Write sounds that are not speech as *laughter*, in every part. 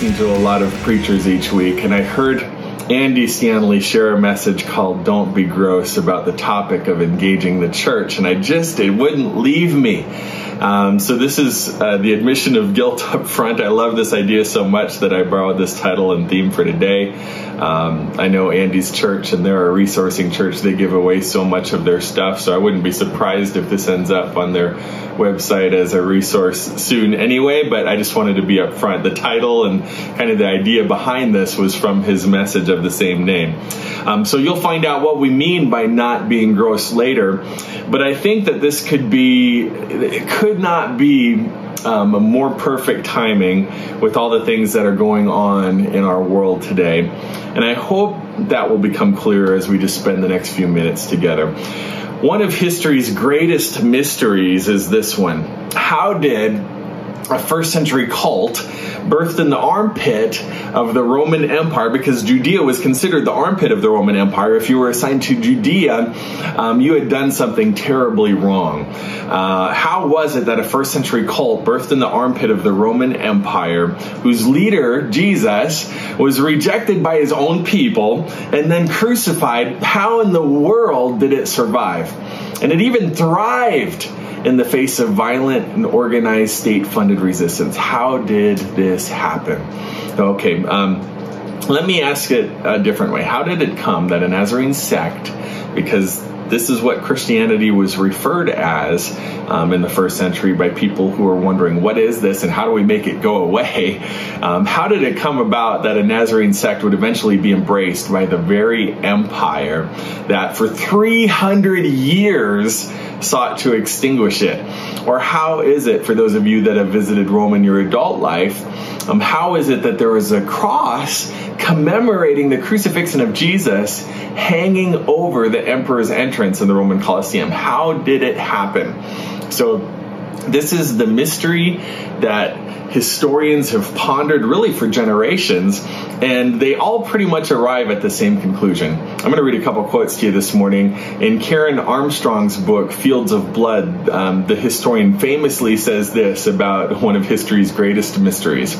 listen to a lot of preachers each week, and I heard Andy Stanley share a message called Don't Be Gross about the topic of engaging the church, and I just, it wouldn't leave me. Um, so this is uh, the admission of guilt *laughs* up front. I love this idea so much that I borrowed this title and theme for today. Um, I know Andy's church, and they're a resourcing church. They give away so much of their stuff, so I wouldn't be surprised if this ends up on their website as a resource soon anyway. But I just wanted to be upfront. The title and kind of the idea behind this was from his message of the same name. Um, so you'll find out what we mean by not being gross later. But I think that this could be, it could not be um, a more perfect timing with all the things that are going on in our world today. And I hope that will become clearer as we just spend the next few minutes together. One of history's greatest mysteries is this one. How did a first century cult birthed in the armpit of the Roman Empire because Judea was considered the armpit of the Roman Empire. If you were assigned to Judea, um, you had done something terribly wrong. Uh, how was it that a first century cult birthed in the armpit of the Roman Empire, whose leader, Jesus, was rejected by his own people and then crucified? How in the world did it survive? And it even thrived in the face of violent and organized state funded resistance. How did this happen? Okay, um, let me ask it a different way. How did it come that a Nazarene sect, because this is what Christianity was referred as um, in the first century by people who are wondering, what is this and how do we make it go away? *laughs* Um, how did it come about that a Nazarene sect would eventually be embraced by the very empire that for 300 years sought to extinguish it? Or how is it, for those of you that have visited Rome in your adult life, um, how is it that there is a cross commemorating the crucifixion of Jesus hanging over the emperor's entrance in the Roman Colosseum? How did it happen? So, this is the mystery that historians have pondered really for generations, and they all pretty much arrive at the same conclusion. I'm going to read a couple quotes to you this morning. In Karen Armstrong's book, Fields of Blood, um, the historian famously says this about one of history's greatest mysteries.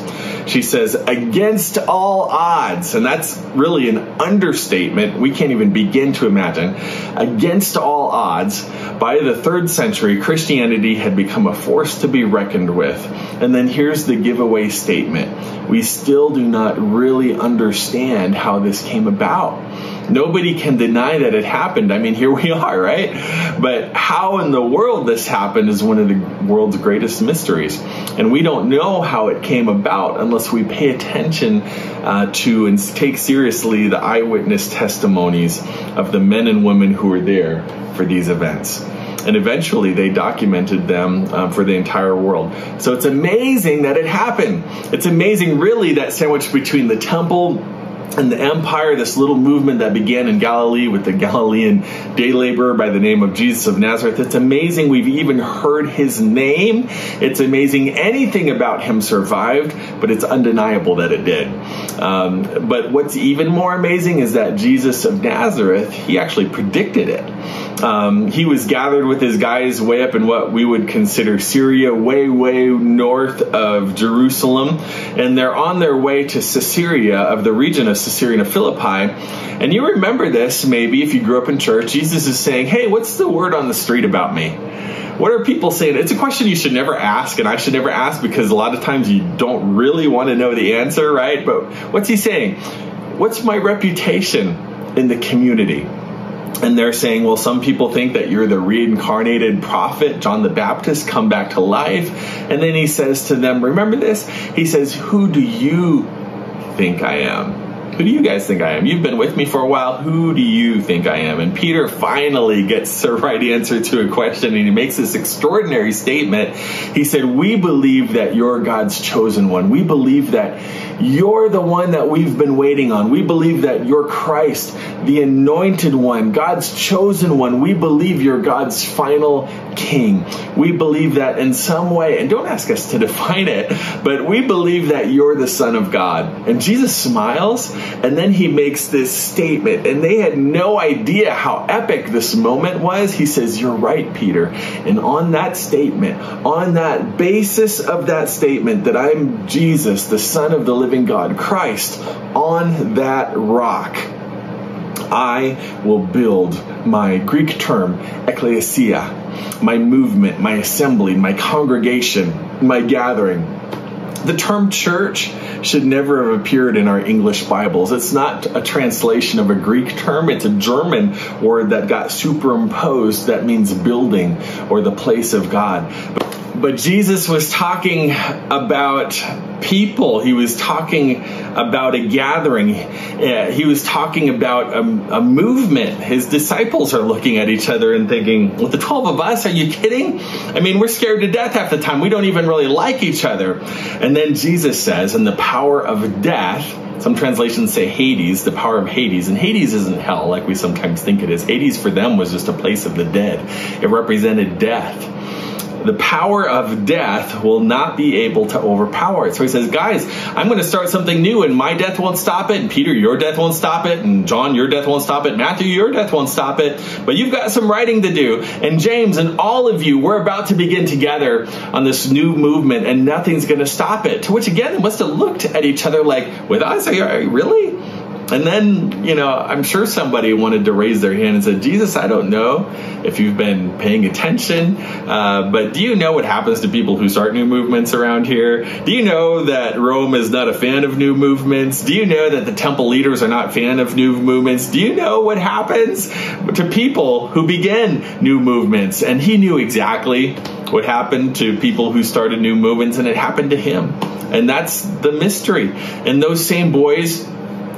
She says, Against all odds, and that's really an understatement we can't even begin to imagine. Against all odds, by the third century, Christianity had become a force to be reckoned with. And then here's here's the giveaway statement. We still do not really understand how this came about. Nobody can deny that it happened. I mean, here we *laughs* are, right? But how in the world this happened is one of the world's greatest mysteries. And we don't know how it came about unless we pay attention uh, to and take seriously the eyewitness testimonies of the men and women who were there for these events and eventually they documented them um, for the entire world. So it's amazing that it happened. It's amazing, really, that sandwich between the temple and the empire, this little movement that began in Galilee with the Galilean day laborer by the name of Jesus of Nazareth. It's amazing we've even heard his name. It's amazing anything about him survived, but it's undeniable that it did. Um, but what's even more amazing is that Jesus of Nazareth, he actually predicted it. Um, he was gathered with his guys way up in what we would consider Syria, way, way north of Jerusalem. And they're on their way to Caesarea of the region of Caesarea Philippi. And you remember this maybe if you grew up in church. Jesus is saying, Hey, what's the word on the street about me? What are people saying? It's a question you should never ask, and I should never ask because a lot of times you don't really want to know the answer, right? But what's he saying? What's my reputation in the community? And they're saying, well, some people think that you're the reincarnated prophet, John the Baptist, come back to life. And then he says to them, remember this? He says, Who do you think I am? Who do you guys think I am? You've been with me for a while. Who do you think I am? And Peter finally gets the right answer to a question and he makes this extraordinary statement. He said, We believe that you're God's chosen one. We believe that you're the one that we've been waiting on. We believe that you're Christ, the anointed one, God's chosen one. We believe you're God's final king. We believe that in some way, and don't ask us to define it, but we believe that you're the Son of God. And Jesus smiles, and then he makes this statement, and they had no idea how epic this moment was. He says, You're right, Peter. And on that statement, on that basis of that statement, that I'm Jesus, the Son of the living living God, Christ, on that rock. I will build my Greek term, ecclesia, my movement, my assembly, my congregation, my gathering. The term church should never have appeared in our English Bibles. It's not a translation of a Greek term, it's a German word that got superimposed that means building or the place of God. But but Jesus was talking about people. He was talking about a gathering. Uh, he was talking about a, a, movement. His disciples are looking at each other and thinking, with the 12 of us, are you kidding? I mean, we're scared to death half the time. We don't even really like each other. And then Jesus says, and the power of death, some translations say Hades, the power of Hades. And Hades isn't hell like we sometimes think it is. Hades for them was just a place of the dead. It represented death the power of death will not be able to overpower it. So he says, guys, I'm going to start something new and my death won't stop it. And Peter, your death won't stop it. And John, your death won't stop it. Matthew, your death won't stop it. But you've got some writing to do. And James and all of you, we're about to begin together on this new movement and nothing's going to stop it. To which again, they must have looked at each other like, with us, are you, really? And then, you know, I'm sure somebody wanted to raise their hand and said, Jesus, I don't know if you've been paying attention, uh, but do you know what happens to people who start new movements around here? Do you know that Rome is not a fan of new movements? Do you know that the temple leaders are not fan of new movements? Do you know what happens to people who begin new movements? And he knew exactly what happened to people who started new movements, and it happened to him. And that's the mystery. And those same boys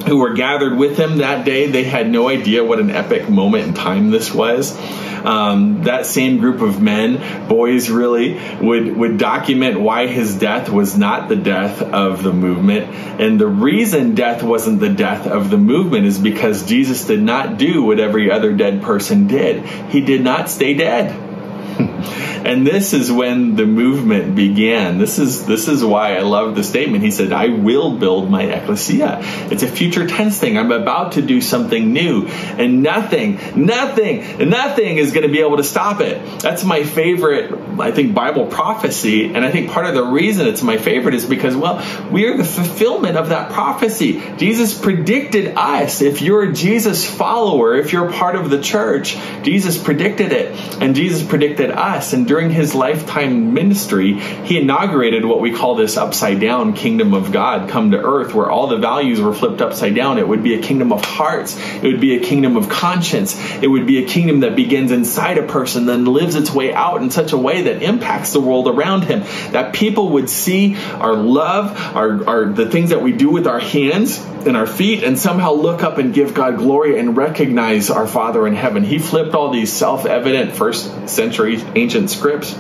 who were gathered with him that day, they had no idea what an epic moment in time this was. Um, that same group of men, boys really, would, would document why his death was not the death of the movement. And the reason death wasn't the death of the movement is because Jesus did not do what every other dead person did. He did not stay dead. *laughs* and this is when the movement began. This is this is why I love the statement. He said, "I will build my ecclesia." It's a future tense thing. I'm about to do something new, and nothing, nothing, nothing is going to be able to stop it. That's my favorite. I think Bible prophecy, and I think part of the reason it's my favorite is because well, we are the fulfillment of that prophecy. Jesus predicted us. If you're a Jesus follower, if you're part of the church, Jesus predicted it, and Jesus predicted us. And during his lifetime ministry, he inaugurated what we call this upside down kingdom of God come to earth, where all the values were flipped upside down. It would be a kingdom of hearts, it would be a kingdom of conscience, it would be a kingdom that begins inside a person, then lives its way out in such a way that impacts the world around him. That people would see our love, our, our the things that we do with our hands and our feet, and somehow look up and give God glory and recognize our Father in heaven. He flipped all these self evident first century ancient scripts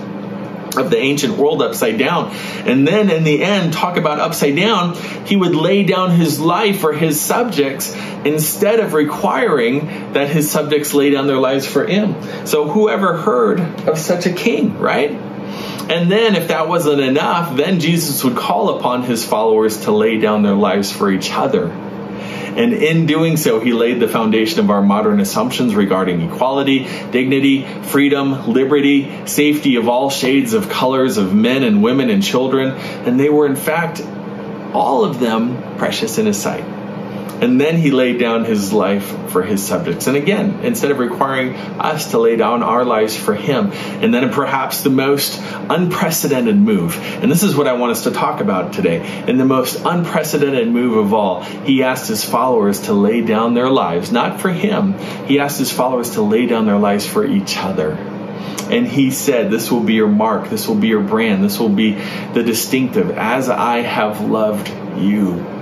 of the ancient world upside down. And then in the end, talk about upside down, he would lay down his life for his subjects instead of requiring that his subjects lay down their lives for him. So whoever heard of such a king, right? And then, if that wasn't enough, then Jesus would call upon his followers to lay down their lives for each other. And in doing so, he laid the foundation of our modern assumptions regarding equality, dignity, freedom, liberty, safety of all shades of colors of men and women and children. And they were, in fact, all of them precious in his sight. And then he laid down his life for his subjects. And again, instead of requiring us to lay down our lives for him, and then perhaps the most unprecedented move, and this is what I want us to talk about today, in the most unprecedented move of all, he asked his followers to lay down their lives, not for him, he asked his followers to lay down their lives for each other. And he said, This will be your mark, this will be your brand, this will be the distinctive. As I have loved you,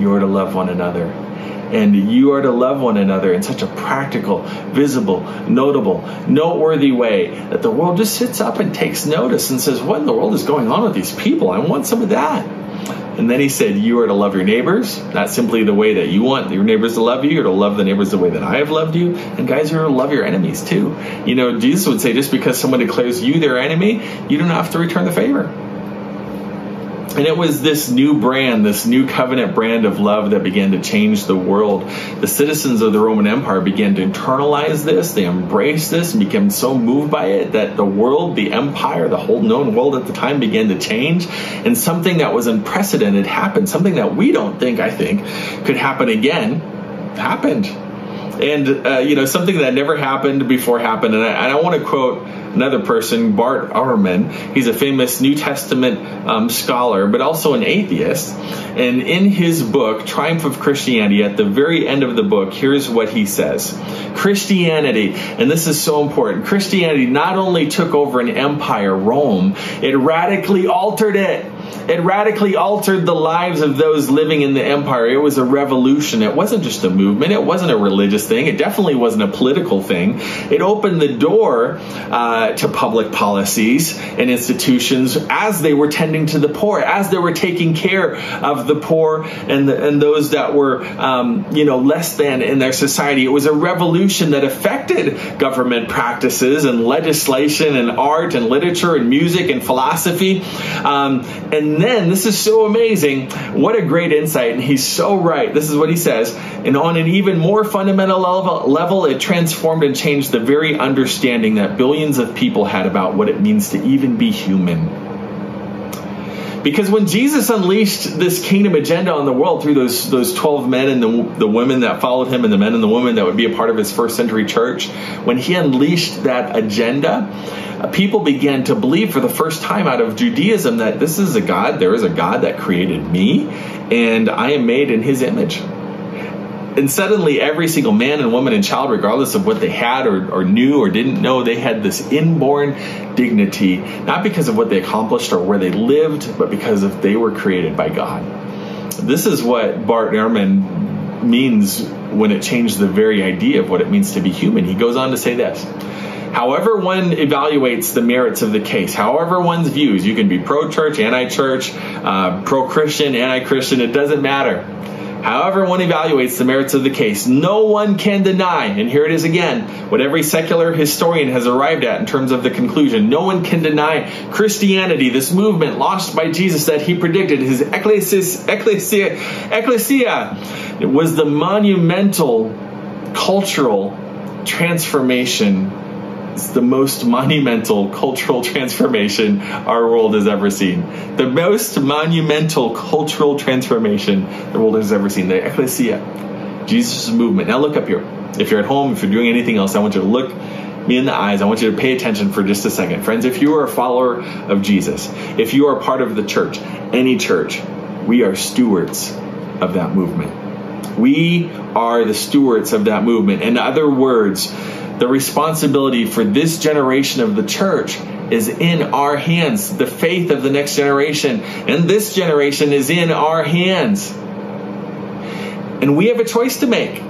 you are to love one another. And you are to love one another in such a practical, visible, notable, noteworthy way that the world just sits up and takes notice and says, What in the world is going on with these people? I want some of that. And then he said, You are to love your neighbors, not simply the way that you want your neighbors to love you, you're to love the neighbors the way that I have loved you. And guys, you're to love your enemies too. You know, Jesus would say, Just because someone declares you their enemy, you don't have to return the favor. And it was this new brand, this new covenant brand of love that began to change the world. The citizens of the Roman Empire began to internalize this, they embraced this, and became so moved by it that the world, the empire, the whole known world at the time began to change. And something that was unprecedented happened, something that we don't think, I think, could happen again, happened and uh, you know something that never happened before happened. And i, I want to quote another person bart ehrman he's a famous new testament um, scholar but also an atheist. And in his book triumph of christianity at the very end of the book here's what he says. Christianity and this is so important. Christianity not only took over an empire rome it radically altered it it radically altered the lives of those living in the empire. It was a revolution. It wasn't just a movement. It wasn't a religious thing. It definitely wasn't a political thing. It opened the door uh, to public policies and institutions as they were tending to the poor, as they were taking care of the poor and the, and those that were um, you know less than in their society. It was a revolution that affected government practices and legislation and art and literature and music and philosophy. Um, then, this is so amazing. What a great insight. And he's so right. This is what he says. And on an even more fundamental level, level, it transformed and changed the very understanding that billions of people had about what it means to even be human. Because when Jesus unleashed this kingdom agenda on the world through those those 12 men and the, the women that followed him and the men and the women that would be a part of his first century church, when he unleashed that agenda, uh, people began to believe for the first time out of Judaism that this is a God, there is a God that created me, and I am made in his image. And suddenly, every single man and woman and child, regardless of what they had or, or knew or didn't know, they had this inborn dignity, not because of what they accomplished or where they lived, but because of they were created by God. This is what Bart Ehrman means when it changed the very idea of what it means to be human. He goes on to say this however one evaluates the merits of the case, however one's views, you can be pro church, anti church, uh, pro Christian, anti Christian, it doesn't matter. However, one evaluates the merits of the case, no one can deny, and here it is again, what every secular historian has arrived at in terms of the conclusion. No one can deny Christianity, this movement launched by Jesus that he predicted, his ecclesia, ecclesia, ecclesia was the monumental cultural transformation it's the most monumental cultural transformation our world has ever seen. The most monumental cultural transformation the world has ever seen. The ecclesia, Jesus' movement. Now look up here. If you're at home, if you're doing anything else, I want you to look me in the eyes. I want you to pay attention for just a second. Friends, if you are a follower of Jesus, if you are part of the church, any church, we are stewards of that movement. We are the stewards of that movement. In other words, the responsibility for this generation of the church is in our hands. The faith of the next generation and this generation is in our hands. And we have a choice to make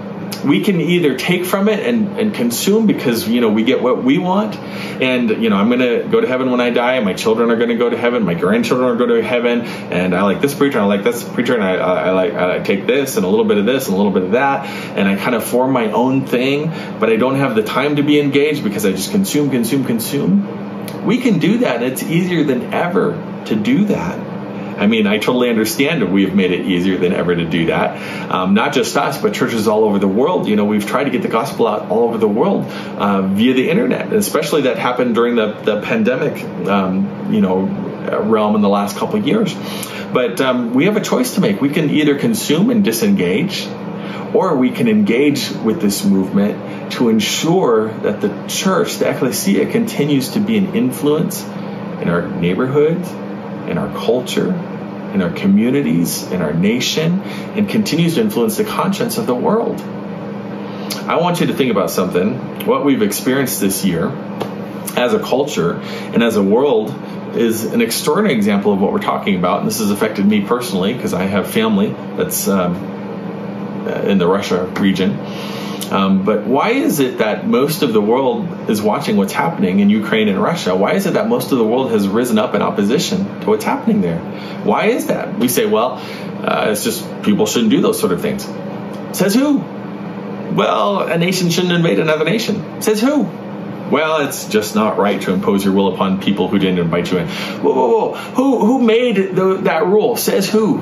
we can either take from it and, and consume because you know we get what we want. And you know i'm going to go to heaven when i die. My children are going to go to heaven. My grandchildren are going to go to heaven. And i like this preacher and i like this preacher and I, I, like i take this and a little bit of this and a little bit of that. And i kind of form my own thing but i don't have the time to be engaged because i just consume consume consume. We can do that. It's easier than ever to do that I mean, I totally understand we have made it easier than ever to do that. Um, not just us, but churches all over the world. You know, we've tried to get the gospel out all over the world uh, via the internet, especially that happened during the, the pandemic, um, you know, realm in the last couple of years. But um, we have a choice to make. We can either consume and disengage, or we can engage with this movement to ensure that the church, the ecclesia, continues to be an influence in our neighborhoods, in our culture, in our communities, in our nation, and continues to influence the conscience of the world. I want you to think about something. What we've experienced this year as a culture and as a world is an extraordinary example of what we're talking about. And this has affected me personally because I have family that's um, in the Russia region. Um, but why is it that most of the world is watching what's happening in Ukraine and Russia? Why is it that most of the world has risen up in opposition to what's happening there? Why is that? We say, well, uh, it's just people shouldn't do those sort of things. Says who? Well, a nation shouldn't invade another nation. Says who? Well, it's just not right to impose your will upon people who didn't invite you in. Whoa, whoa, whoa. Who, who made the, that rule? Says who?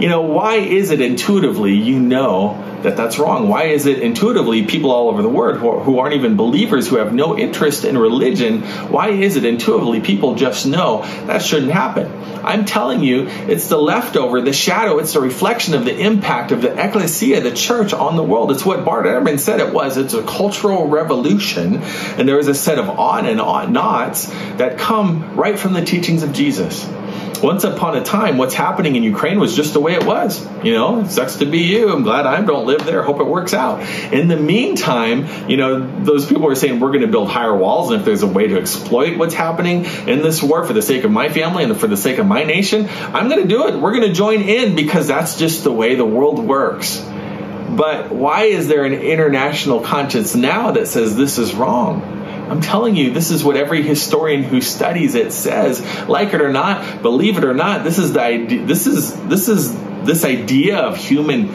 You know, why is it intuitively you know that that's wrong? Why is it intuitively people all over the world who, who aren't even believers, who have no interest in religion, why is it intuitively people just know that shouldn't happen? I'm telling you, it's the leftover, the shadow, it's the reflection of the impact of the ecclesia, the church on the world. It's what Bart Ehrman said it was. It's a cultural revolution, and there is a set of on and on nots that come right from the teachings of Jesus once upon a time, what's happening in Ukraine was just the way it was. You know, it sucks to be you. I'm glad I don't live there. Hope it works out. In the meantime, you know, those people are saying we're going to build higher walls, and if there's a way to exploit what's happening in this war for the sake of my family and for the sake of my nation, I'm going to do it. We're going to join in because that's just the way the world works. But why is there an international conscience now that says this is wrong? I'm telling you, this is what every historian who studies it says. Like it or not, believe it or not, this is the idea. This is this is this idea of human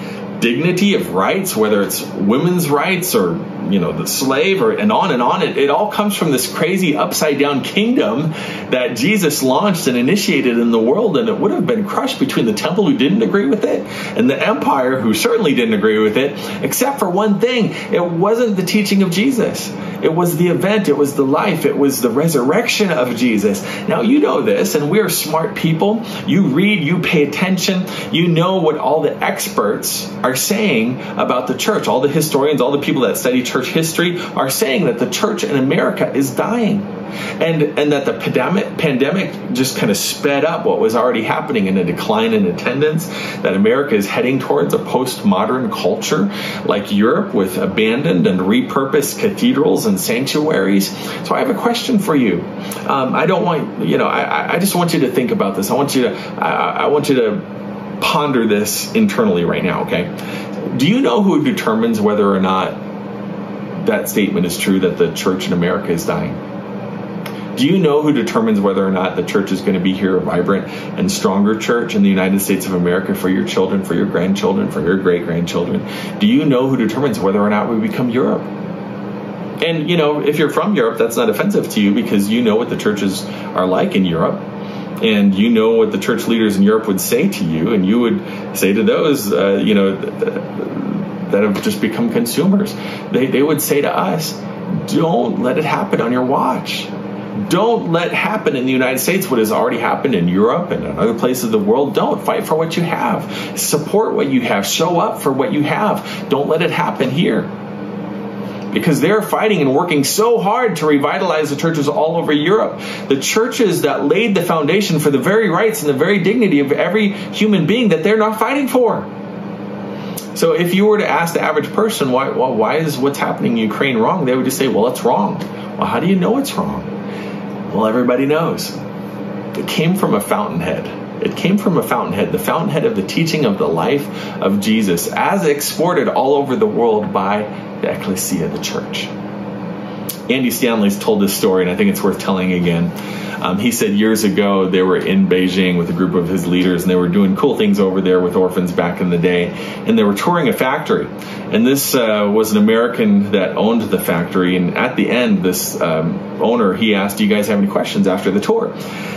dignity of rights, whether it's women's rights or you know the slave or and on and on. It, it all comes from this crazy upside down kingdom that jesus launched and initiated in the world and it would have been crushed between the temple who didn't agree with it and the empire who certainly didn't agree with it except for one thing. It wasn't the teaching of jesus. It was the event. It was the life. It was the resurrection of jesus. Now you know this and we're smart people. You read you pay attention. You know what all the experts are saying about the church all the historians all the people that study church history are saying that the church in America is dying. And, and that the pandemic, pandemic just kind of sped up what was already happening in a decline in attendance, that America is heading towards a postmodern culture like Europe with abandoned and repurposed cathedrals and sanctuaries. So I have a question for you. Um, I don't want, you know, I, I just want you to think about this. I want you to, I, I want you to ponder this internally right now, okay? Do you know who determines whether or not that statement is true that the church in America is dying? Do you know who determines whether or not the church is going to be here a vibrant and stronger church in the United States of America for your children, for your grandchildren, for your great grandchildren? Do you know who determines whether or not we become Europe? And, you know, if you're from Europe, that's not offensive to you because you know what the churches are like in Europe. And you know what the church leaders in Europe would say to you, and you would say to those, uh, you know, that have just become consumers. They, they would say to us, don't let it happen on your watch. Don't let happen in the United States what has already happened in Europe and in other places of the world. Don't fight for what you have. Support what you have. Show up for what you have. Don't let it happen here. Because they're fighting and working so hard to revitalize the churches all over Europe. The churches that laid the foundation for the very rights and the very dignity of every human being that they're not fighting for. So if you were to ask the average person, why, well, why is what's happening in Ukraine wrong? They would just say, well, it's wrong. Well, how do you know it's wrong? Well, everybody knows. It came from a fountainhead. It came from a fountainhead, the fountainhead of the teaching of the life of Jesus, as exported all over the world by the ecclesia, the church. Andy Stanley's told this story, and I think it's worth telling again. Um, he said years ago they were in Beijing with a group of his leaders, and they were doing cool things over there with orphans back in the day, and they were touring a factory. And this uh, was an American that owned the factory, and at the end, this um, owner he asked, "Do you guys have any questions after the tour?"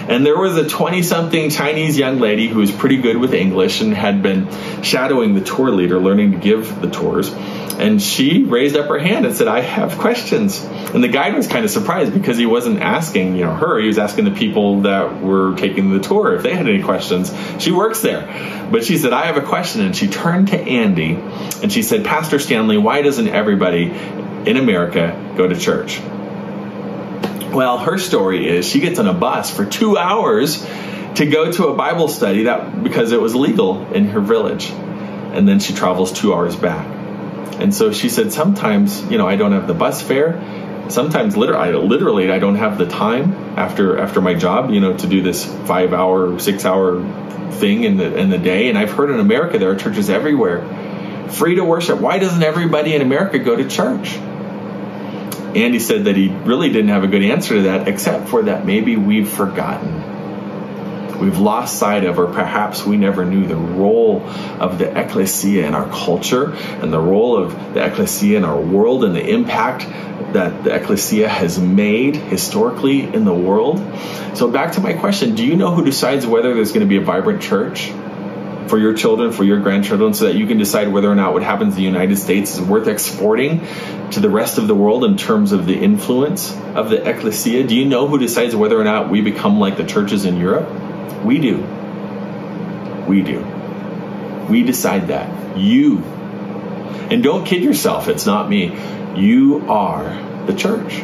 And there was a 20-something Chinese young lady who was pretty good with English and had been shadowing the tour leader, learning to give the tours and she raised up her hand and said, I have questions. And the guide was kind of surprised because he wasn't asking, you know, her, he was asking the people that were taking the tour if they had any questions. She works there. But she said, I have a question. And she turned to Andy and she said, Pastor Stanley, why doesn't everybody in America go to church? Well, her story is she gets on a bus for two hours to go to a Bible study that because it was legal in her village. And then she travels two hours back. And so she said, sometimes, you know, I don't have the bus fare. Sometimes, literally, I, literally, I don't have the time after after my job, you know, to do this five hour, six hour thing in the in the day. And I've heard in America there are churches everywhere, free to worship. Why doesn't everybody in America go to church? Andy said that he really didn't have a good answer to that, except for that maybe we've forgotten. We've lost sight of, or perhaps we never knew the role of the ecclesia in our culture and the role of the ecclesia in our world and the impact that the ecclesia has made historically in the world. So, back to my question do you know who decides whether there's going to be a vibrant church? For your children, for your grandchildren, so that you can decide whether or not what happens in the United States is worth exporting to the rest of the world in terms of the influence of the ecclesia? Do you know who decides whether or not we become like the churches in Europe? We do. We do. We decide that. You. And don't kid yourself, it's not me. You are the church.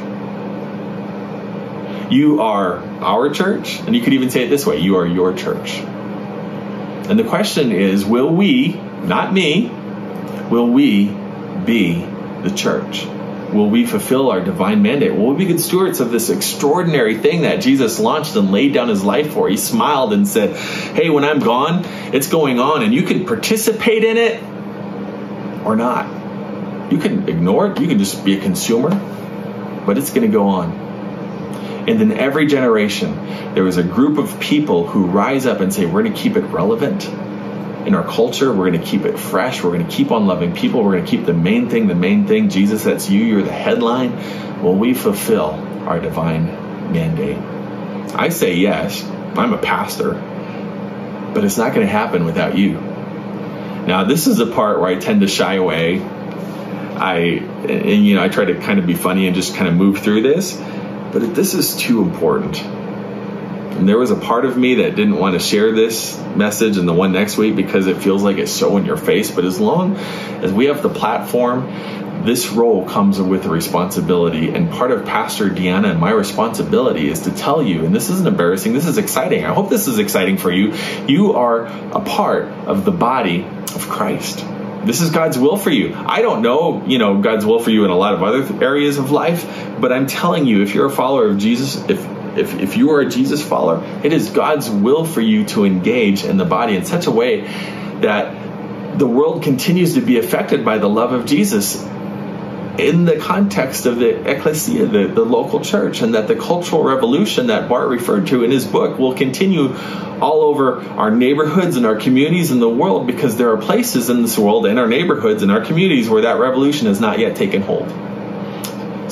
You are our church, and you could even say it this way you are your church. And the question is will we, not me, will we be the church? Will we fulfill our divine mandate? Will we be good stewards of this extraordinary thing that Jesus launched and laid down his life for? He smiled and said, Hey, when I'm gone, it's going on, and you can participate in it or not. You can ignore it, you can just be a consumer, but it's going to go on. And in every generation, there is a group of people who rise up and say, We're going to keep it relevant in our culture. We're going to keep it fresh. We're going to keep on loving people. We're going to keep the main thing, the main thing. Jesus, that's you. You're the headline. Will we fulfill our divine mandate? I say yes. I'm a pastor, but it's not going to happen without you. Now, this is the part where I tend to shy away. I, and you know, I try to kind of be funny and just kind of move through this, but this is too important and there was a part of me that didn't want to share this message and the one next week because it feels like it's so in your face. But as long as we have the platform, this role comes with a responsibility. And part of Pastor Deanna and my responsibility is to tell you, and this isn't embarrassing, this is exciting. I hope this is exciting for you. You are a part of the body of Christ this is God's will for you. I don't know, you know, God's will for you in a lot of other areas of life, but I'm telling you, if you're a follower of Jesus, if if, if you are a Jesus follower, it is God's will for you to engage in the body in such a way that the world continues to be affected by the love of Jesus in the context of the ecclesia, the, the local church, and that the cultural revolution that Bart referred to in his book will continue all over our neighborhoods and our communities in the world because there are places in this world, in our neighborhoods and our communities, where that revolution has not yet taken hold.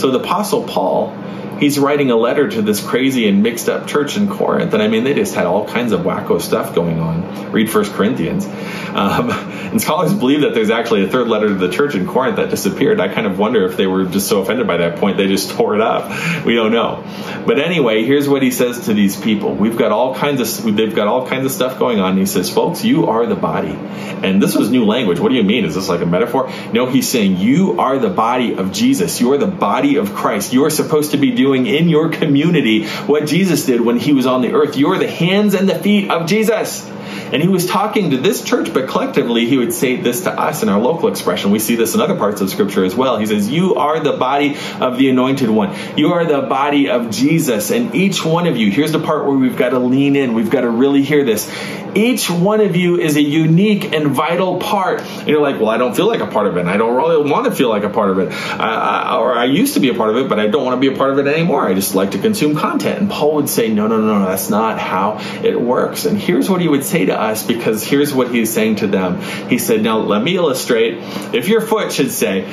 So the Apostle Paul he's writing a letter to this crazy and mixed up church in Corinth. And I mean, they just had all kinds of wacko stuff going on. Read First Corinthians. Um, *laughs* and scholars believe that there's actually a third letter to the church in Corinth that disappeared. I kind of wonder if they were just so offended by that point they just tore it up. We don't know. But anyway, here's what he says to these people. We've got all kinds of they've got all kinds of stuff going on. And he says, "Folks, you are the body." And this was new language. What do you mean? Is this like a metaphor? No, he's saying you are the body of Jesus. You are the body of Christ. You are supposed to be doing in your community what Jesus did when he was on the earth. You are the hands and the feet of Jesus. And he was talking to this church, but collectively he would say this to us in our local expression. We see this in other parts of scripture as well. He says, You are the body of the anointed one. You are the body of Jesus. And each one of you, here's the part where we've got to lean in. We've got to really hear this. Each one of you is a unique and vital part. And you're like, well, I don't feel like a part of it. I don't really want to feel like a part of it. Or I used to be a part of it, but I don't want to be a part of it anymore. I just like to consume content. And Paul would say, no, no, no, no, that's not how it works. And here's what he would say to us because here's what he's saying to them. He said, now let me illustrate. If your foot should say,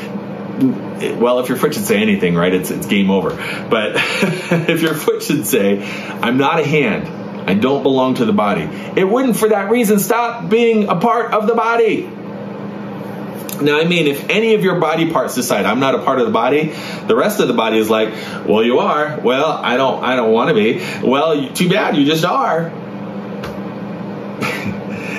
well, if your foot should say anything, right, it's, it's game over. But *laughs* if your foot should say, I'm not a hand, I don't belong to the body. It wouldn't, for that reason, stop being a part of the body. Now, I mean, if any of your body parts decide I'm not a part of the body, the rest of the body is like, "Well, you are." Well, I don't. I don't want to be. Well, too bad. You just are.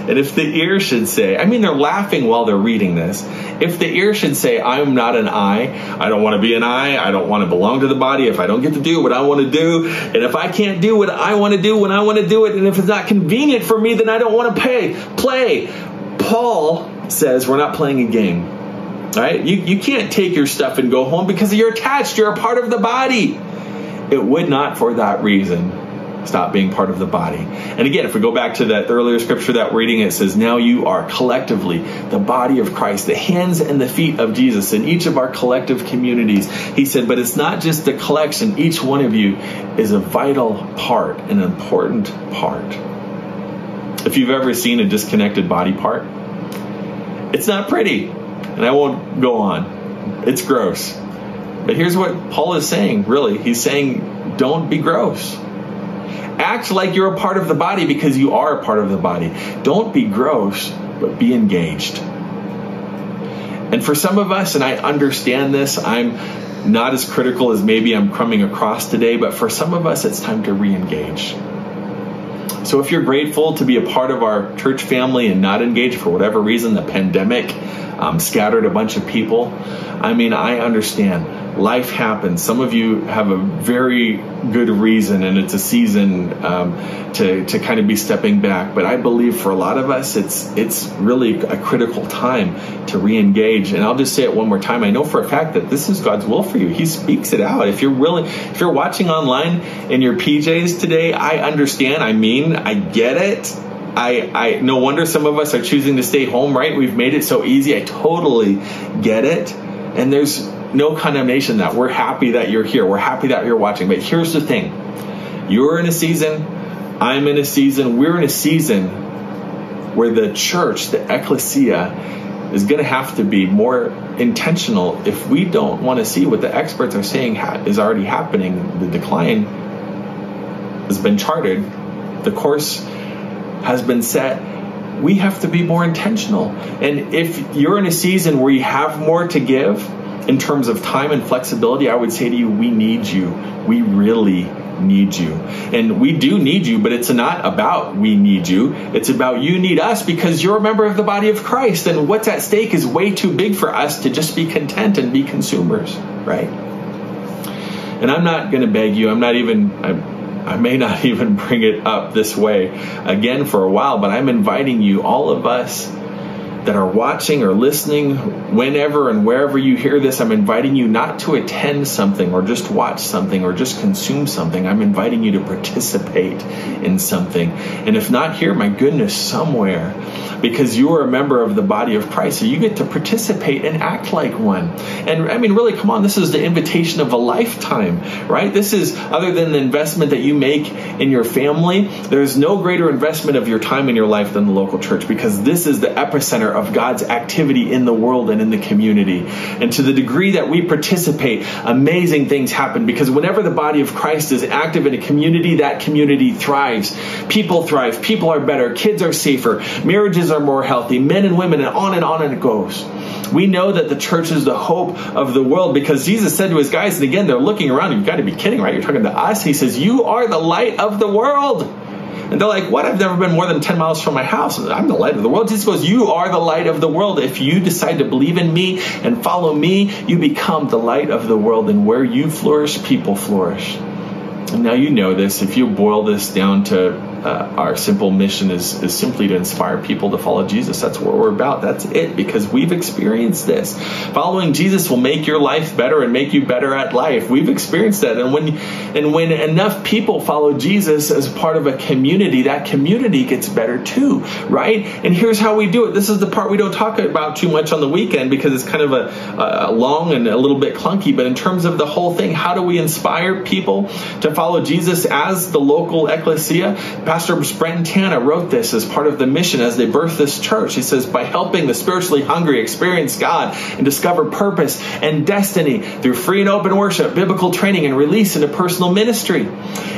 And if the ear should say, I mean, they're laughing while they're reading this. If the ear should say, I'm not an eye, I don't want to be an eye, I don't want to belong to the body, if I don't get to do what I want to do, and if I can't do what I want to do when I want to do it, and if it's not convenient for me, then I don't want to pay, play. Paul says we're not playing a game. Right? You, you can't take your stuff and go home because you're attached. You're a part of the body. It would not, for that reason, stop being part of the body. And again, if we go back to that earlier scripture that we're reading, it says, Now you are collectively the body of Christ, the hands and the feet of Jesus in each of our collective communities. He said, But it's not just the collection, each one of you is a vital part, an important part. If you've ever seen a disconnected body part, it's not pretty. And I won't go on. It's gross. But here's what Paul is saying, really. He's saying, don't be gross. Act like you're a part of the body because you are a part of the body. Don't be gross, but be engaged. And for some of us, and I understand this, I'm not as critical as maybe I'm coming across today, but for some of us, it's time to re engage. So if you're grateful to be a part of our church family and not engaged for whatever reason, the pandemic um, scattered a bunch of people, I mean, I understand life happens. Some of you have a very good reason, and it's a season um, to to kind of be stepping back. But I believe for a lot of us, it's it's really a critical time to re-engage. And I'll just say it one more time. I know for a fact that this is God's will for you. He speaks it out. If you're willing, if you're watching online in your PJs today, I understand. I mean, I get it. I, I no wonder some of us are choosing to stay home, right? We've made it so easy. I totally get it. And there's no condemnation that we're happy that you're here. We're happy that you're watching. But here's the thing you're in a season, I'm in a season, we're in a season where the church, the ecclesia, is going to have to be more intentional if we don't want to see what the experts are saying is already happening. The decline has been charted, the course has been set. We have to be more intentional. And if you're in a season where you have more to give, in terms of time and flexibility, I would say to you, we need you. We really need you. And we do need you, but it's not about we need you. It's about you need us because you're a member of the body of Christ. And what's at stake is way too big for us to just be content and be consumers, right? And I'm not going to beg you. I'm not even. I'm, I may not *laughs* even bring it up this way again for a while, but I'm inviting you, all of us, that are watching or listening, whenever and wherever you hear this, I'm inviting you not to attend something or just watch something or just consume something. I'm inviting you to participate in something. And if not here, my goodness, somewhere, because you are a member of the body of Christ, so you get to participate and act like one. And I mean, really, come on, this is the invitation of a lifetime, right? This is, other than the investment that you make in your family, there's no greater investment of your time in your life than the local church because this is the epicenter of God's activity in the world and in the community. And to the degree that we participate, amazing things happen because whenever the body of Christ is active in a community, that community thrives. People thrive, people are better, kids are safer, marriages are more healthy, men and women, and on and on and it goes. We know that the church is the hope of the world because Jesus said to his guys, and again, they're looking around, you've got to be kidding, right? You're talking to us. He says, You are the light of the world. And they're like, What? I've never been more than 10 miles from my house. I'm the light of the world. Jesus goes, You are the light of the world. If you decide to believe in me and follow me, you become the light of the world. And where you flourish, people flourish. And now you know this. If you boil this down to uh, our simple mission is, is simply to inspire people to follow Jesus. That's what we're about. That's it, because we've experienced this. Following Jesus will make your life better and make you better at life. We've experienced that. And when and when enough people follow Jesus as part of a community, that community gets better too, right? And here's how we do it. This is the part we don't talk about too much on the weekend because it's kind of a, a long and a little bit clunky. But in terms of the whole thing, how do we inspire people to follow Jesus as the local ecclesia? Pastor Brent Tana wrote this as part of the mission as they birthed this church. He says, by helping the spiritually hungry experience God and discover purpose and destiny through free and open worship, biblical training, and release into personal ministry.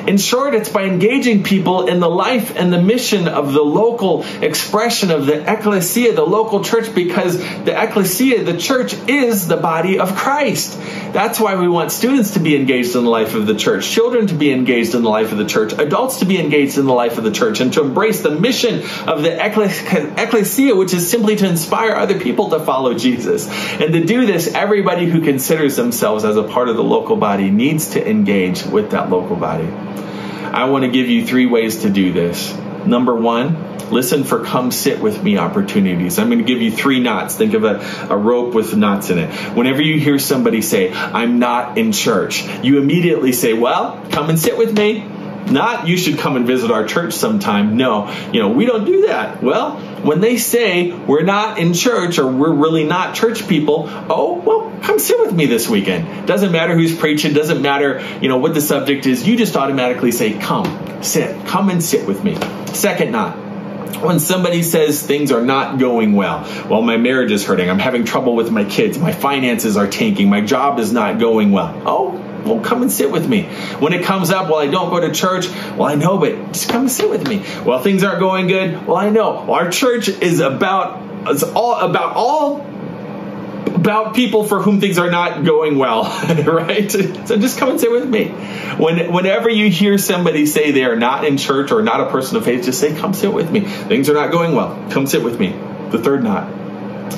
In short, it's by engaging people in the life and the mission of the local expression of the ecclesia, the local church, because the ecclesia, the church, is the body of Christ. That's why we want students to be engaged in the life of the church, children to be engaged in the life of the church, adults to be engaged in the life of the church and to embrace the mission of the ecclesia, which is simply to inspire other people to follow Jesus. And to do this, everybody who considers themselves as a part of the local body needs to engage with that local body. I want to give you three ways to do this. Number one, listen for come sit with me opportunities. I'm going to give you three knots. Think of a, a rope with knots in it. Whenever you hear somebody say, I'm not in church, you immediately say, Well, come and sit with me. Not you should come and visit our church sometime. No, you know, we don't do that. Well, when they say we're not in church or we're really not church people, oh, well, come sit with me this weekend. Doesn't matter who's preaching, doesn't matter, you know, what the subject is. You just automatically say, come, sit, come and sit with me. Second knot when somebody says things are not going well, well, my marriage is hurting, I'm having trouble with my kids, my finances are tanking, my job is not going well. Oh, well, come and sit with me. When it comes up, well, I don't go to church. Well, I know, but just come and sit with me. Well, things aren't going good. Well, I know. Our church is about it's all about all about people for whom things are not going well, *laughs* right? So just come and sit with me. When, whenever you hear somebody say they are not in church or not a person of faith, just say, come sit with me. Things are not going well. Come sit with me. The third not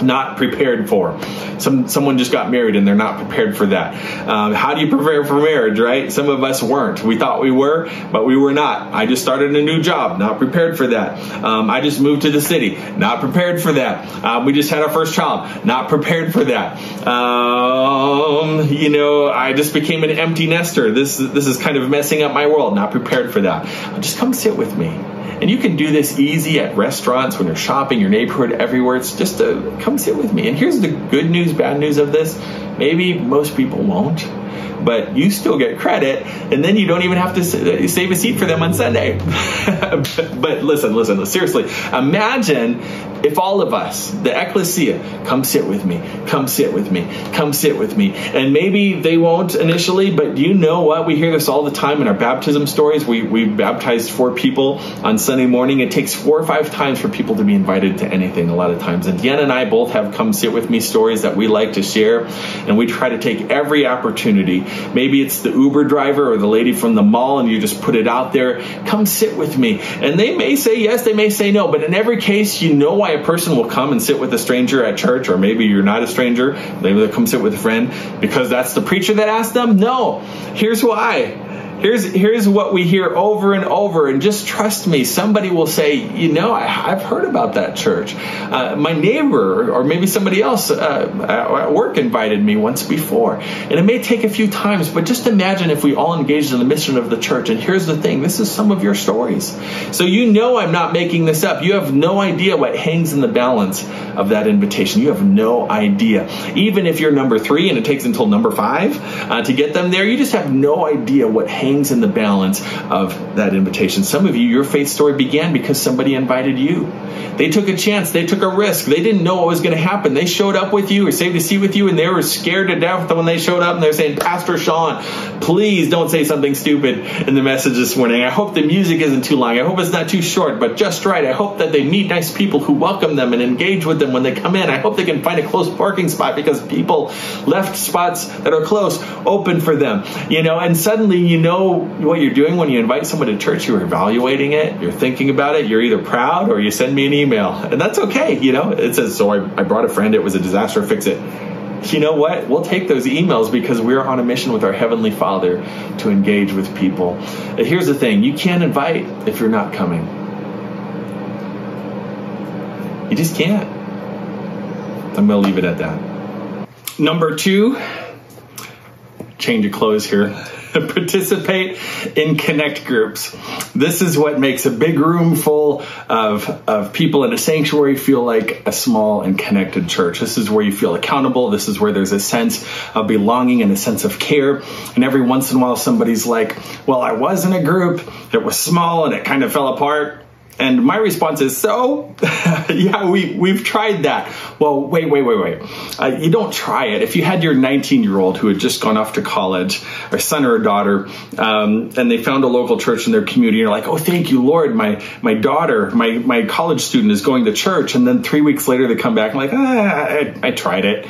not prepared for. Some someone just got married and they're not prepared for that. Um, how do you prepare for marriage? Right? Some of us weren't. We thought we were, but we were not. I just started a new job, not prepared for that. Um, I just moved to the city, not prepared for that. Um, we just had our first child, not prepared for that. Um, you know, I just became an empty nester. This this is kind of messing up my world. Not prepared for that. Just come sit with me and you can do this easy at restaurants, when you're shopping, your neighborhood, everywhere. It's just a come sit with me. And here's the good news, bad news of this. Maybe most people won't but you still get credit, and then you don't even have to uh, save a seat for them on Sunday. *laughs* but listen, listen, seriously, imagine if all of us, the ecclesia, come sit with me, come sit with me, come sit with me. And maybe they won't initially, but you know what? We hear this all the time in our baptism stories. We, we baptized four people on Sunday morning. It takes four or five times for people to be invited to anything a lot of times. And Deanna and I both have come sit with me stories that we like to share. And we try to take every opportunity Maybe it's the Uber driver or the lady from the mall, and you just put it out there. Come sit with me. And they may say yes, they may say no, but in every case, you know why a person will come and sit with a stranger at church, or maybe you're not a stranger. Maybe they'll come sit with a friend because that's the preacher that asked them. No, here's why here's here's what we hear over and over and just trust me somebody will say you know I, have heard about that church. Uh, my neighbor or maybe somebody else uh, at work invited me once before and it may take a few times but just imagine if we all engaged in the mission of the church and here's the thing this is some of your stories. So you know i'm not making this up. You have no idea what hangs in the balance of that invitation. You have no idea. Even if you're number three and it takes until number five uh, to get them there you just have no idea what hangs hangs in the balance of that invitation. Some of you, your faith story began because somebody invited you. They took a chance, they took a risk, they didn't know what was going to happen. They showed up with you or saved a seat with you, and they were scared to death when they showed up and they're saying, Pastor Sean, please don't say something stupid in the message this morning. I hope the music isn't too long. I hope it's not too short, but just right. I hope that they meet nice people who welcome them and engage with them when they come in. I hope they can find a close parking spot because people left spots that are close open for them. You know, and suddenly you know know what you're doing when you invite someone to church. You're evaluating it. You're thinking about it. You're either proud or you send me an email, and that's okay. You know, it says so. I, I brought a friend. It was a disaster. Fix it. You know what? We'll take those emails because we're on a mission with our Heavenly Father to engage with people. Here's the thing you can't invite if you're not coming. You just can't. I'm going to leave it at that. Number two, change of clothes here. Participate in connect groups. This is what makes a big room full of, of people in a sanctuary feel like a small and connected church. This is where you feel accountable. This is where there's a sense of belonging and a sense of care. And every once in a while, somebody's like, well, I was in a group. It was small and it kind of fell apart. And my response is, so, *laughs* yeah, we, we've tried that. Well, wait, wait, wait, wait. Uh, you don't try it. If you had your 19 year old who had just gone off to college, or son or a daughter, um, and they found a local church in their community, and you're like, oh, thank you, Lord, my, my daughter, my, my college student is going to church. And then three weeks later they come back and like, ah, I, I tried it.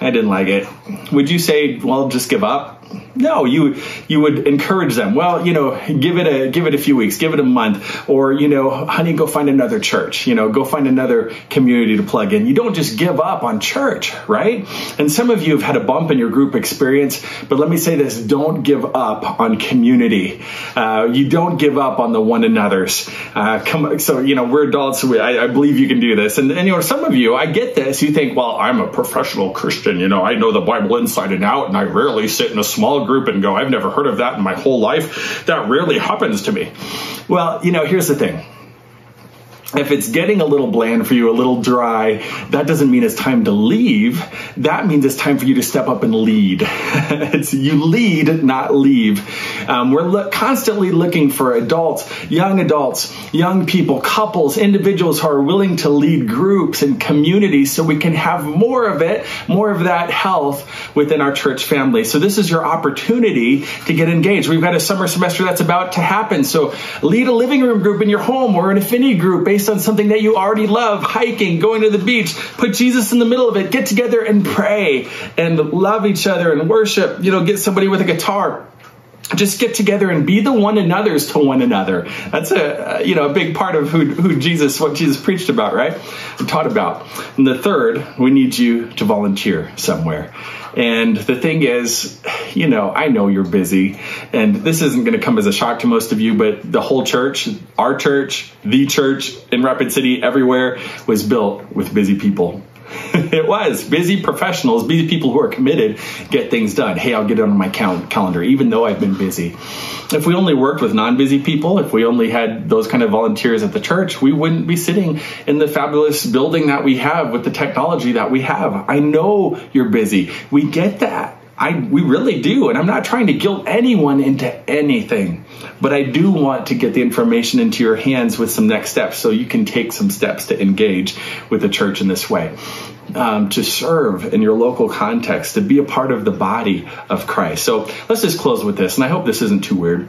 I didn't like it. Would you say, well, just give up? No, you you would encourage them. Well, you know, give it a give it a few weeks, give it a month, or you know, honey, go find another church. You know, go find another community to plug in. You don't just give up on church, right? And some of you have had a bump in your group experience, but let me say this: don't give up on community. Uh, you don't give up on the one another's. Uh, come, so you know, we're adults. So we, I, I believe you can do this. And, and you know, some of you, I get this. You think, well, I'm a professional Christian. You know, I know the Bible inside and out, and I rarely sit in a small group and go, I've never heard of that in my whole life. That rarely happens to me. Well, you know, here's the thing if it's getting a little bland for you, a little dry, that doesn't mean it's time to leave. That means it's time for you to step up and lead. *laughs* it's you lead, not leave. Um, we're lo- constantly looking for adults, young adults, young people, couples, individuals who are willing to lead groups and communities so we can have more of it, more of that health within our church family. So this is your opportunity to get engaged. We've got a summer semester that's about to happen. So lead a living room group in your home or an affinity group based on something that you already love, hiking, going to the beach. Put Jesus in the middle of it. Get together and pray and love each other and worship. You know, get somebody with a guitar just get together and be the one another's to one another. That's a uh, you know a big part of who, who Jesus what Jesus preached about, right? And Taught about. And the third, we need you to volunteer somewhere. And the thing is, you know, I know you're busy, and this isn't going to come as a shock to most of you, but the whole church, our church, the church in Rapid City, everywhere, was built with busy people. *laughs* it was busy professionals, busy people who are committed, get things done. Hey, I'll get it on my cal- calendar, even though I've been busy. If we only worked with non busy people, if we only had those kind of volunteers at the church, we wouldn't be sitting in the fabulous building that we have with the technology that we have. I know you're busy. We get that. I we really do, and I'm not trying to guilt anyone into anything, but I do want to get the information into your hands with some next steps, so you can take some steps to engage with the church in this way, um, to serve in your local context, to be a part of the body of Christ. So let's just close with this, and I hope this isn't too weird.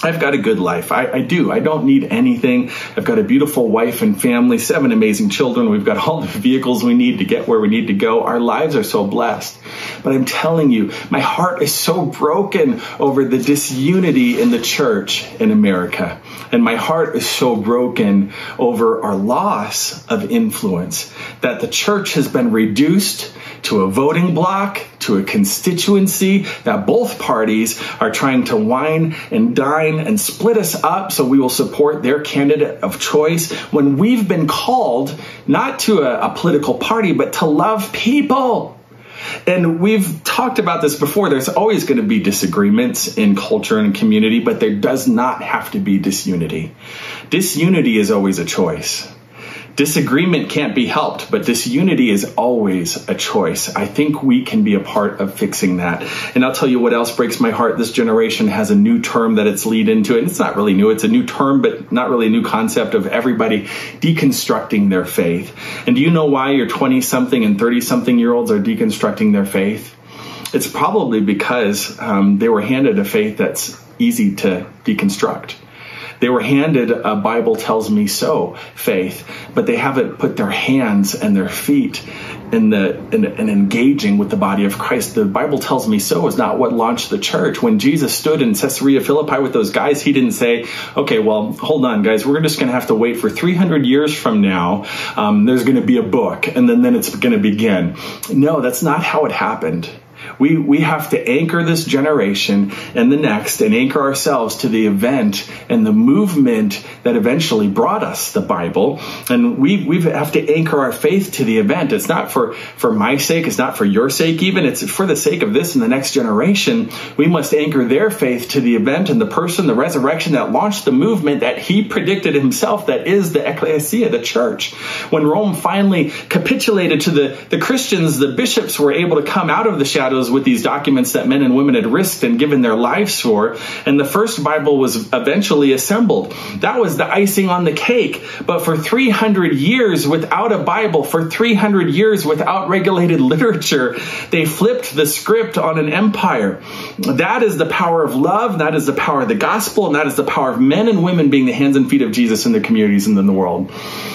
I've got a good life. I, I, do. I don't need anything. I've got a beautiful wife and family, seven amazing children. We've got all the vehicles we need to get where we need to go. Our lives are so blessed. But I'm telling you, my heart is so broken over the disunity in the church in America. And my heart is so broken over our loss of influence that the church has been reduced to a voting bloc, to a constituency that both parties are trying to wine and dine and split us up so we will support their candidate of choice when we've been called not to a, a political party, but to love people. And we've talked about this before. There's always going to be disagreements in culture and community, but there does not have to be disunity. Disunity is always a choice. Disagreement can't be helped, but disunity is always a choice. I think we can be a part of fixing that. And I'll tell you what else breaks my heart. This generation has a new term that it's lead into, and it's not really new. It's a new term, but not really a new concept of everybody deconstructing their faith. And do you know why your 20 something and 30 something year olds are deconstructing their faith? It's probably because um, they were handed a faith that's easy to deconstruct. They were handed a Bible tells me so faith, but they haven't put their hands and their feet in the in, in, engaging with the body of Christ. The Bible tells me so is not what launched the church. When Jesus stood in Caesarea Philippi with those guys, he didn't say, "Okay, well, hold on, guys, we're just going to have to wait for 300 years from now. Um, there's going to be a book, and then then it's going to begin." No, that's not how it happened. We, we have to anchor this generation and the next and anchor ourselves to the event and the movement that eventually brought us the Bible. And we, we have to anchor our faith to the event. It's not for, for my sake. It's not for your sake even. It's for the sake of this and the next generation. We must anchor their faith to the event and the person, the resurrection that launched the movement that he predicted himself that is the ecclesia, the church. When Rome finally capitulated to the, the Christians, the bishops were able to come out of the shadows with these documents that men and women had risked and given their lives for. And the first Bible was eventually assembled. That was the icing on the cake. But for 300 years without a Bible, for 300 years without regulated *laughs* literature, they flipped the script on an empire. That is the power of love. That is the power of the gospel. And that is the power of men and women being the hands and feet of Jesus in the communities and in the world.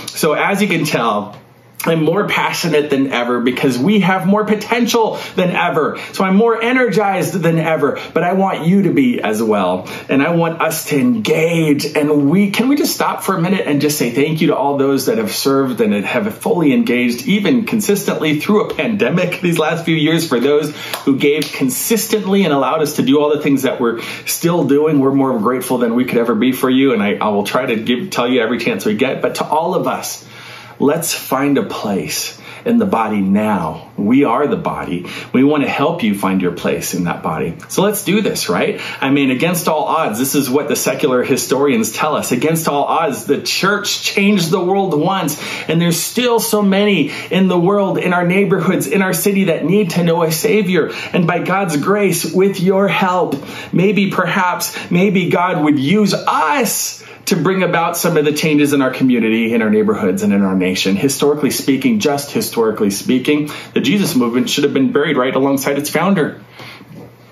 So as you can tell, I'm more passionate than ever because we have more potential than ever. So I'm more energized than ever, but I want you to be as well. And I want us to engage and we, can we just stop for a minute and just say thank you to all those that have served and have fully engaged even consistently through a pandemic these last few years for those who gave consistently and allowed us to do all the things that we're still doing. We're more grateful than we could ever be for you. And I, I will try to give, tell you every chance we get, but to all of us, let's find a place in the body now. We are the body. We want to help you find your place in that body. So let's do this, right? I mean, against all odds, this is what the secular historians tell us. Against all odds, the church changed the world once, and there's still so many in the world, in our neighborhoods, in our city that need to know a Savior. And by God's grace, with your help, maybe, perhaps, maybe God would use us to bring about some of the changes in our community, in our neighborhoods, and in our nation. Historically speaking, just historically speaking, the Jesus movement should have been buried right alongside its founder,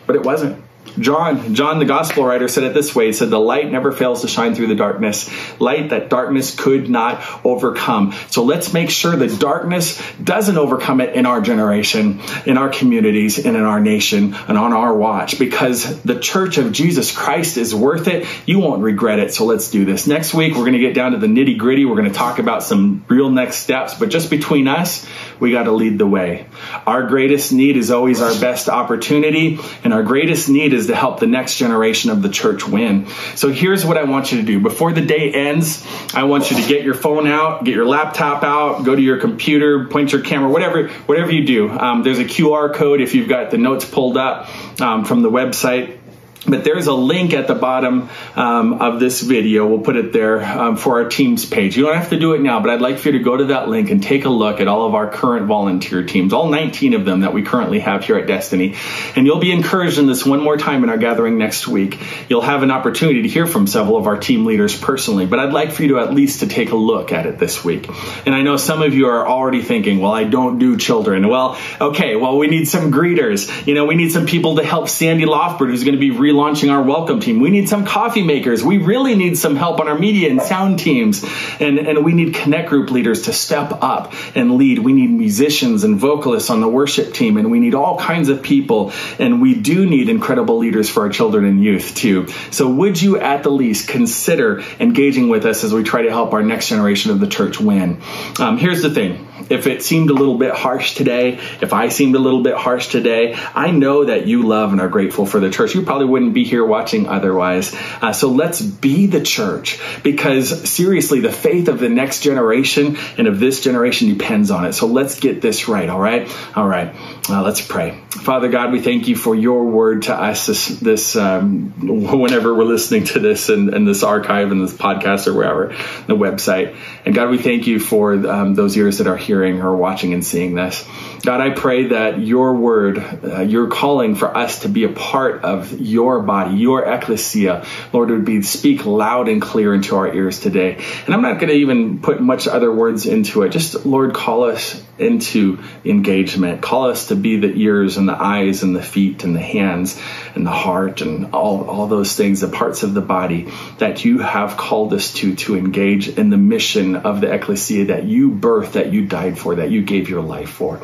but it wasn't. John, John the gospel writer said it this way. He said, the light never fails to shine through the darkness, light that darkness could not overcome. So let's make sure that darkness doesn't overcome it in our generation, in our communities, and in our nation, and on our watch, because the church of Jesus Christ is worth it. You won't regret it. So let's do this. Next week, we're going to get down to the nitty gritty. We're going to talk about some real next steps, but just between us, we got to lead the way. Our greatest need is always our best opportunity, and our greatest need is to help the next generation of the church win. So here's what I want you to do. Before the day ends, I want you to get your phone out, get your laptop out, go to your computer, point your camera, whatever, whatever you do. Um, there's a QR code if you've got the notes pulled up um, from the website but there's a link at the bottom um, of this video. We'll put it there um, for our teams page. You don't have to do it now, but I'd like for you to go to that link and take a look at all of our current volunteer teams, all 19 of them that we currently have here at Destiny. And you'll be encouraged in this one more time in our gathering next week. You'll have an opportunity to hear from several of our team leaders personally, but I'd like for you to at least to take a look at it this week. And I know some of you are already thinking, well, I don't do children. Well, okay, well, we need some greeters. You know, we need some people to help Sandy Lofberg, who's going to be relaunching our welcome team. We need some coffee makers. We really need some help on our media and sound teams. And, and we need connect group leaders to step up and lead. We need musicians and vocalists on the worship team. And we need all kinds of people. And we do need incredible leaders for our children and youth too. So would you at the least consider engaging with us as we try to help our next generation of the church win? Um, here's the thing if it seemed a little bit harsh today, if I seemed a little bit harsh today, I know that you love and are grateful for the church. You probably wouldn't be here watching otherwise. Uh, so let's be the church because seriously, the faith of the next generation and of this generation depends on it. So let's get this right. All right. All right. Uh, let's pray. Father God, we thank you for your word to us this, this um, whenever we're listening to this and, and, this archive and this podcast or wherever, the website. And God, we thank you for um, those ears that are hearing or watching and seeing this. God, I pray that your word, uh, your calling for us to be a part of your body, your ecclesia, Lord, would be speak loud and clear into our ears today. And I'm not going to even put much other words into it. Just, Lord, call us into engagement. Call us to be the ears and the eyes and the feet and the hands and the heart and all, all those things, the parts of the body that you have called us to, to engage in the mission of the ecclesia that you birthed, that you died for, that you gave your life for.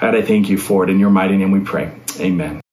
God, I thank you for it. In your mighty name we pray. Amen.